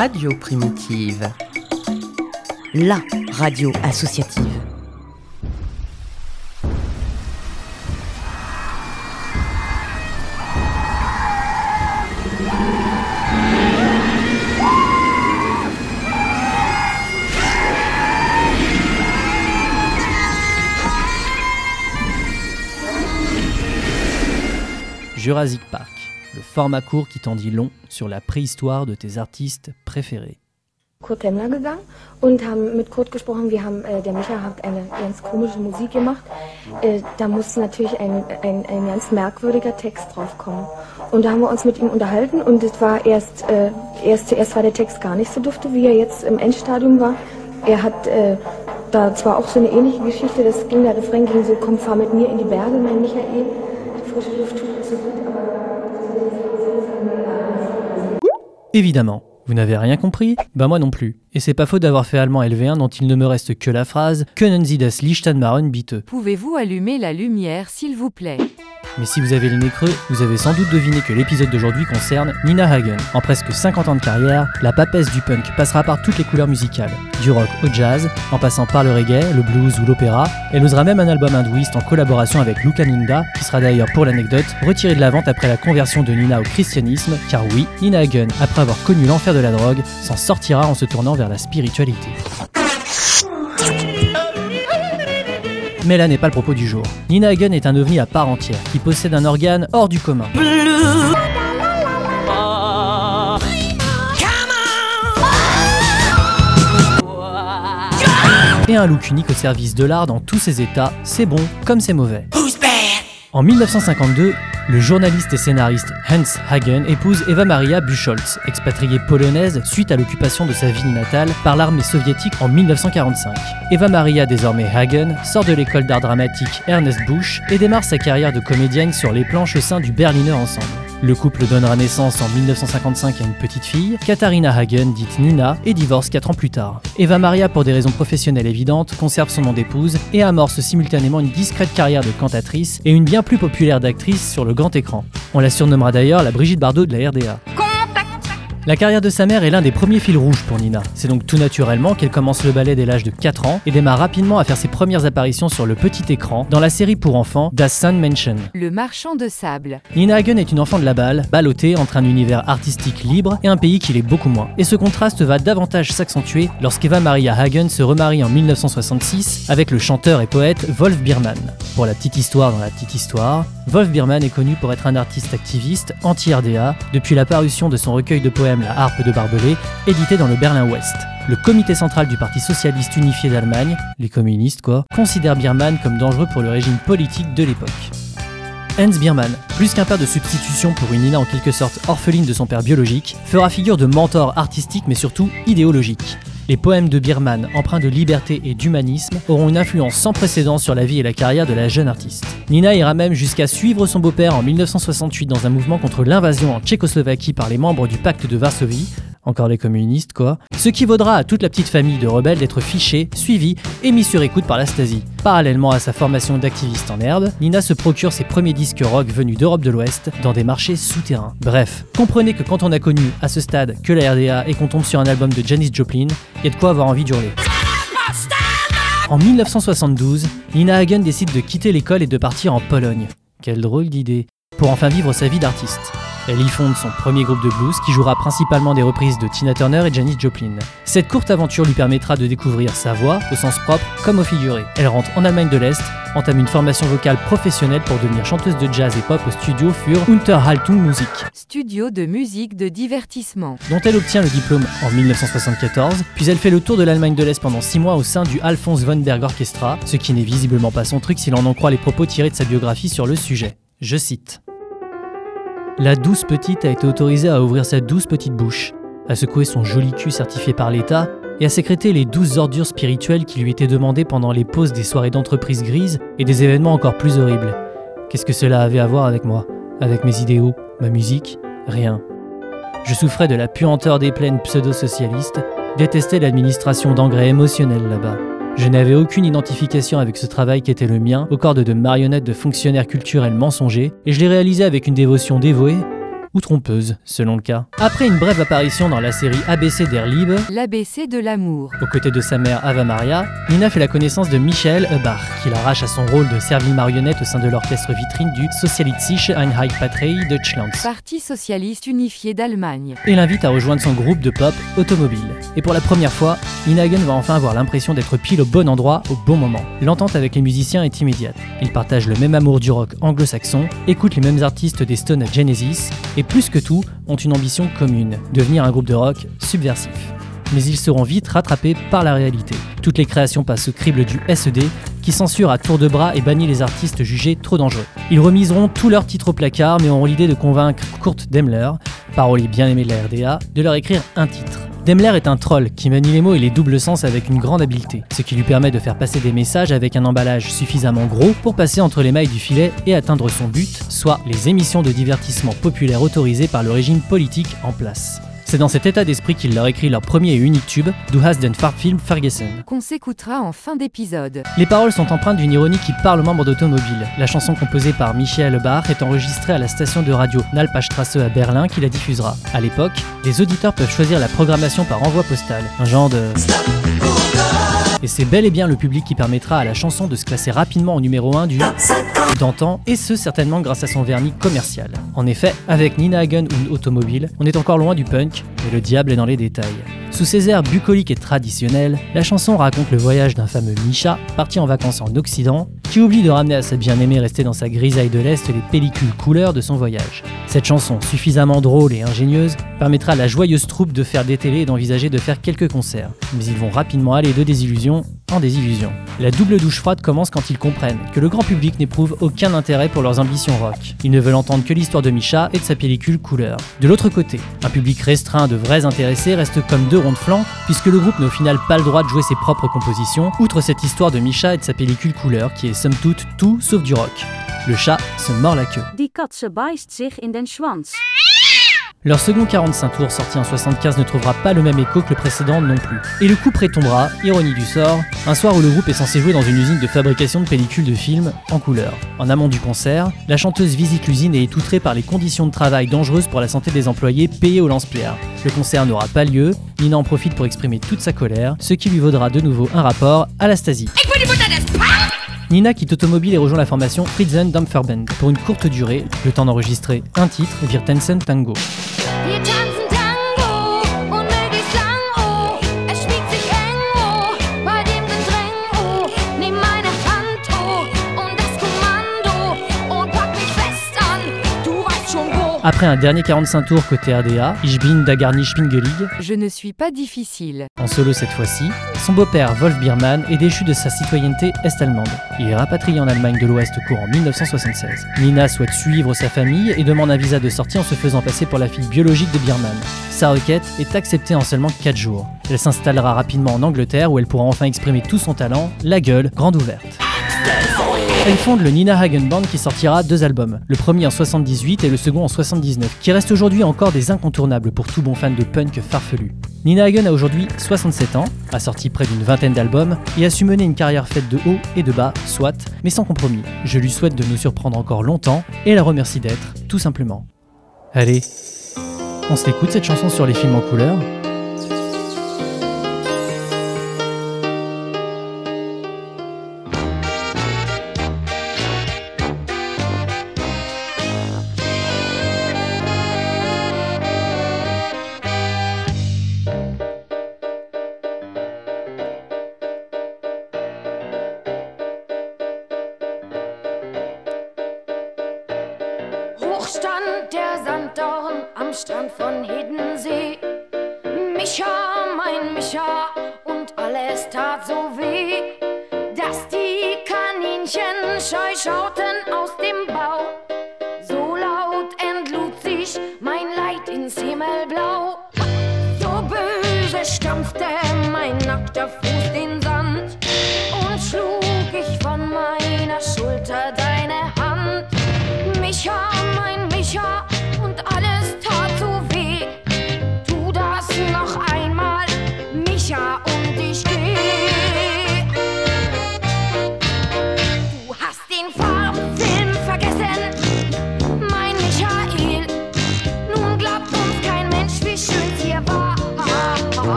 Radio Primitive. La radio associative. Jurassic Park, le format court qui t'en dit long sur la préhistoire de tes artistes préférés. Kurt Temmler gegangen und haben mit Kurt gesprochen. Wir haben, äh, der Micha hat eine ganz komische Musik gemacht. Äh, da musste natürlich ein, ein, ein ganz merkwürdiger Text drauf kommen. Und da haben wir uns mit ihm unterhalten und es war erst, äh, erst zuerst war der Text gar nicht so dufte, wie er jetzt im Endstadium war. Er hat äh, da zwar auch so eine ähnliche Geschichte, das ging, der Refrain ging so, komm, fahr mit mir in die Berge, mein Michael. Die frische Luft tut so gut, Évidemment, vous n'avez rien compris Bah moi non plus. Et c'est pas faute d'avoir fait allemand LV1 dont il ne me reste que la phrase Können Sie das Licht bitte Pouvez-vous allumer la lumière, s'il vous plaît? Mais si vous avez le nez creux, vous avez sans doute deviné que l'épisode d'aujourd'hui concerne Nina Hagen. En presque 50 ans de carrière, la papesse du punk passera par toutes les couleurs musicales, du rock au jazz, en passant par le reggae, le blues ou l'opéra. Elle osera même un album hindouiste en collaboration avec Luca Ninda, qui sera d'ailleurs pour l'anecdote retiré de la vente après la conversion de Nina au christianisme, car oui, Nina Hagen, après avoir connu l'enfer de la drogue, s'en sortira en se tournant vers la spiritualité. Mais là n'est pas le propos du jour. Nina Hagen est un ovni à part entière, qui possède un organe hors du commun. Et un look unique au service de l'art dans tous ses états, c'est bon comme c'est mauvais. En 1952, le journaliste et scénariste Hans Hagen épouse Eva Maria Buchholz, expatriée polonaise suite à l'occupation de sa ville natale par l'armée soviétique en 1945. Eva Maria, désormais Hagen, sort de l'école d'art dramatique Ernest Busch et démarre sa carrière de comédienne sur les planches au sein du Berliner Ensemble. Le couple donnera naissance en 1955 à une petite fille, Katharina Hagen, dite Nina, et divorce 4 ans plus tard. Eva Maria, pour des raisons professionnelles évidentes, conserve son nom d'épouse et amorce simultanément une discrète carrière de cantatrice et une bien plus populaire d'actrice sur le grand écran. On la surnommera d'ailleurs la Brigitte Bardot de la RDA. La carrière de sa mère est l'un des premiers fils rouges pour Nina. C'est donc tout naturellement qu'elle commence le ballet dès l'âge de 4 ans et démarre rapidement à faire ses premières apparitions sur le petit écran dans la série pour enfants Das Sandmännchen. Le marchand de sable. Nina Hagen est une enfant de la balle, ballottée entre un univers artistique libre et un pays qui l'est beaucoup moins. Et ce contraste va davantage s'accentuer lorsqu'Eva Maria Hagen se remarie en 1966 avec le chanteur et poète Wolf Biermann. Pour la petite histoire dans la petite histoire, Wolf Biermann est connu pour être un artiste activiste anti-RDA depuis la parution de son recueil de poèmes La harpe de Barbelé, édité dans le Berlin-Ouest. Le comité central du Parti socialiste unifié d'Allemagne, les communistes quoi, considère Biermann comme dangereux pour le régime politique de l'époque. Hans Biermann, plus qu'un père de substitution pour une Nina en quelque sorte orpheline de son père biologique, fera figure de mentor artistique mais surtout idéologique. Les poèmes de Biermann, empreints de liberté et d'humanisme, auront une influence sans précédent sur la vie et la carrière de la jeune artiste. Nina ira même jusqu'à suivre son beau-père en 1968 dans un mouvement contre l'invasion en Tchécoslovaquie par les membres du pacte de Varsovie, encore les communistes quoi, ce qui vaudra à toute la petite famille de rebelles d'être fichée, suivie et mise sur écoute par la Stasi. Parallèlement à sa formation d'activiste en herbe, Nina se procure ses premiers disques rock venus d'Europe de l'Ouest dans des marchés souterrains. Bref, comprenez que quand on a connu à ce stade que la RDA et qu'on tombe sur un album de Janis Joplin, il y a de quoi avoir envie d'hurler. En 1972, Nina Hagen décide de quitter l'école et de partir en Pologne. Quelle drôle d'idée. Pour enfin vivre sa vie d'artiste. Elle y fonde son premier groupe de blues qui jouera principalement des reprises de Tina Turner et Janis Joplin. Cette courte aventure lui permettra de découvrir sa voix, au sens propre comme au figuré. Elle rentre en Allemagne de l'Est, entame une formation vocale professionnelle pour devenir chanteuse de jazz et pop au studio für Unterhaltung Musik, Studio de musique de divertissement. dont elle obtient le diplôme en 1974, puis elle fait le tour de l'Allemagne de l'Est pendant 6 mois au sein du Alphonse von Berg Orchestra, ce qui n'est visiblement pas son truc si l'on en croit les propos tirés de sa biographie sur le sujet. Je cite. La douce petite a été autorisée à ouvrir sa douce petite bouche, à secouer son joli cul certifié par l'État et à sécréter les douces ordures spirituelles qui lui étaient demandées pendant les pauses des soirées d'entreprise grises et des événements encore plus horribles. Qu'est-ce que cela avait à voir avec moi Avec mes idéaux Ma musique? Rien. Je souffrais de la puanteur des plaines pseudo-socialistes, détestais l'administration d'engrais émotionnels là-bas. Je n'avais aucune identification avec ce travail qui était le mien, aux cordes de marionnettes de fonctionnaires culturels mensongers, et je l'ai réalisé avec une dévotion dévouée, ou trompeuse, selon le cas. Après une brève apparition dans la série ABC d'Air Libre, L'ABC de l'amour. aux côtés de sa mère Ava Maria, Nina fait la connaissance de Michael Eubach, qui l'arrache à son rôle de servie marionnette au sein de l'orchestre vitrine du Sozialistische Einheitspartei Deutschlands Parti socialiste unifié d'Allemagne. et l'invite à rejoindre son groupe de pop Automobile. Et pour la première fois, Nina Hagen va enfin avoir l'impression d'être pile au bon endroit au bon moment. L'entente avec les musiciens est immédiate. Ils partagent le même amour du rock anglo-saxon, écoutent les mêmes artistes des Stones à Genesis, et plus que tout, ont une ambition commune, devenir un groupe de rock subversif. Mais ils seront vite rattrapés par la réalité. Toutes les créations passent au crible du SED, qui censure à tour de bras et bannit les artistes jugés trop dangereux. Ils remiseront tous leurs titres au placard, mais auront l'idée de convaincre Kurt Daimler, parolier bien aimé de la RDA, de leur écrire un titre. Daimler est un troll qui manie les mots et les doubles sens avec une grande habileté, ce qui lui permet de faire passer des messages avec un emballage suffisamment gros pour passer entre les mailles du filet et atteindre son but, soit les émissions de divertissement populaires autorisées par le régime politique en place. C'est dans cet état d'esprit qu'il leur écrit leur premier et unique tube, Du hast den Farbfilm vergessen. Qu'on s'écoutera en fin d'épisode. Les paroles sont empreintes d'une ironie qui parle aux membres d'Automobile. La chanson composée par Michael Bach est enregistrée à la station de radio Nalpachstrasse à Berlin qui la diffusera. À l'époque, les auditeurs peuvent choisir la programmation par envoi postal, un genre de... Et c'est bel et bien le public qui permettra à la chanson de se classer rapidement au numéro 1 du d'antan, et ce certainement grâce à son vernis commercial. En effet, avec Nina Hagen ou Automobile, on est encore loin du punk, mais le diable est dans les détails. Sous ses airs bucoliques et traditionnels, la chanson raconte le voyage d'un fameux Misha, parti en vacances en Occident, qui oublie de ramener à sa bien-aimée restée dans sa grisaille de l'Est les pellicules couleurs de son voyage. Cette chanson, suffisamment drôle et ingénieuse, permettra à la joyeuse troupe de faire des télés et d'envisager de faire quelques concerts. Mais ils vont rapidement aller de désillusion en désillusion. La double douche froide commence quand ils comprennent que le grand public n'éprouve aucun intérêt pour leurs ambitions rock. Ils ne veulent entendre que l'histoire de Misha et de sa pellicule couleur. De l'autre côté, un public restreint de vrais intéressés reste comme deux ronds de flanc, puisque le groupe n'a au final pas le droit de jouer ses propres compositions, outre cette histoire de Misha et de sa pellicule couleur qui est somme toute tout sauf du rock. Le chat se mord la queue. Leur second 45 tours sorti en 75 ne trouvera pas le même écho que le précédent non plus. Et le coup prétombera, ironie du sort, un soir où le groupe est censé jouer dans une usine de fabrication de pellicules de films en couleur. En amont du concert, la chanteuse visite l'usine et est outrée par les conditions de travail dangereuses pour la santé des employés payés au lance-pierre. Le concert n'aura pas lieu, Nina en profite pour exprimer toute sa colère, ce qui lui vaudra de nouveau un rapport à la Stasi. Nina quitte Automobile et rejoint la formation Fritzen Dampferband. Pour une courte durée, le temps d'enregistrer un titre, tanzen Tango, Après un dernier 45 tours côté RDA, Ich bin da gar nicht pingelig, Je ne suis pas difficile. en solo cette fois-ci, son beau-père Wolf Biermann est déchu de sa citoyenneté est-allemande. Il est rapatrié en Allemagne de l'Ouest courant 1976. Nina souhaite suivre sa famille et demande un visa de sortie en se faisant passer pour la fille biologique de Biermann. Sa requête est acceptée en seulement 4 jours. Elle s'installera rapidement en Angleterre où elle pourra enfin exprimer tout son talent, la gueule grande ouverte. Elle fonde le Nina Hagen Band qui sortira deux albums, le premier en 78 et le second en 79, qui restent aujourd'hui encore des incontournables pour tout bon fan de punk farfelu. Nina Hagen a aujourd'hui 67 ans, a sorti près d'une vingtaine d'albums et a su mener une carrière faite de haut et de bas, soit, mais sans compromis. Je lui souhaite de nous surprendre encore longtemps et la remercie d'être, tout simplement. Allez, on se l'écoute cette chanson sur les films en couleur Strand von Hiddensee. Micha, mein Micha, und alles tat so weh, dass die Kaninchen scheu schauten aus dem Bau. So laut entlud sich mein Leid ins Himmelblau. So böse stampfte mein nackter Fuß den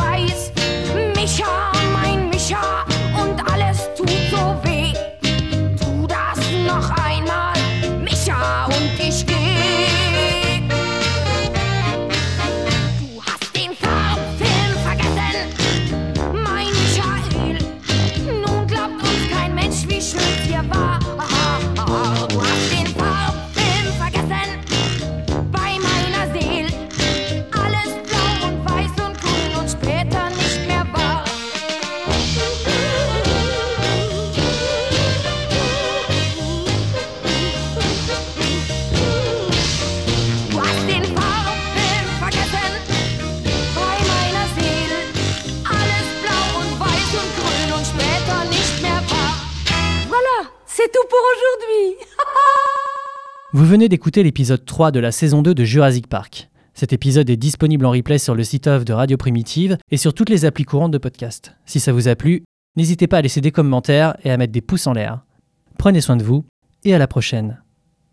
weiß, Micha, mein Micha. Vous venez d'écouter l'épisode 3 de la saison 2 de Jurassic Park. Cet épisode est disponible en replay sur le site off de Radio Primitive et sur toutes les applis courantes de podcast. Si ça vous a plu, n'hésitez pas à laisser des commentaires et à mettre des pouces en l'air. Prenez soin de vous et à la prochaine.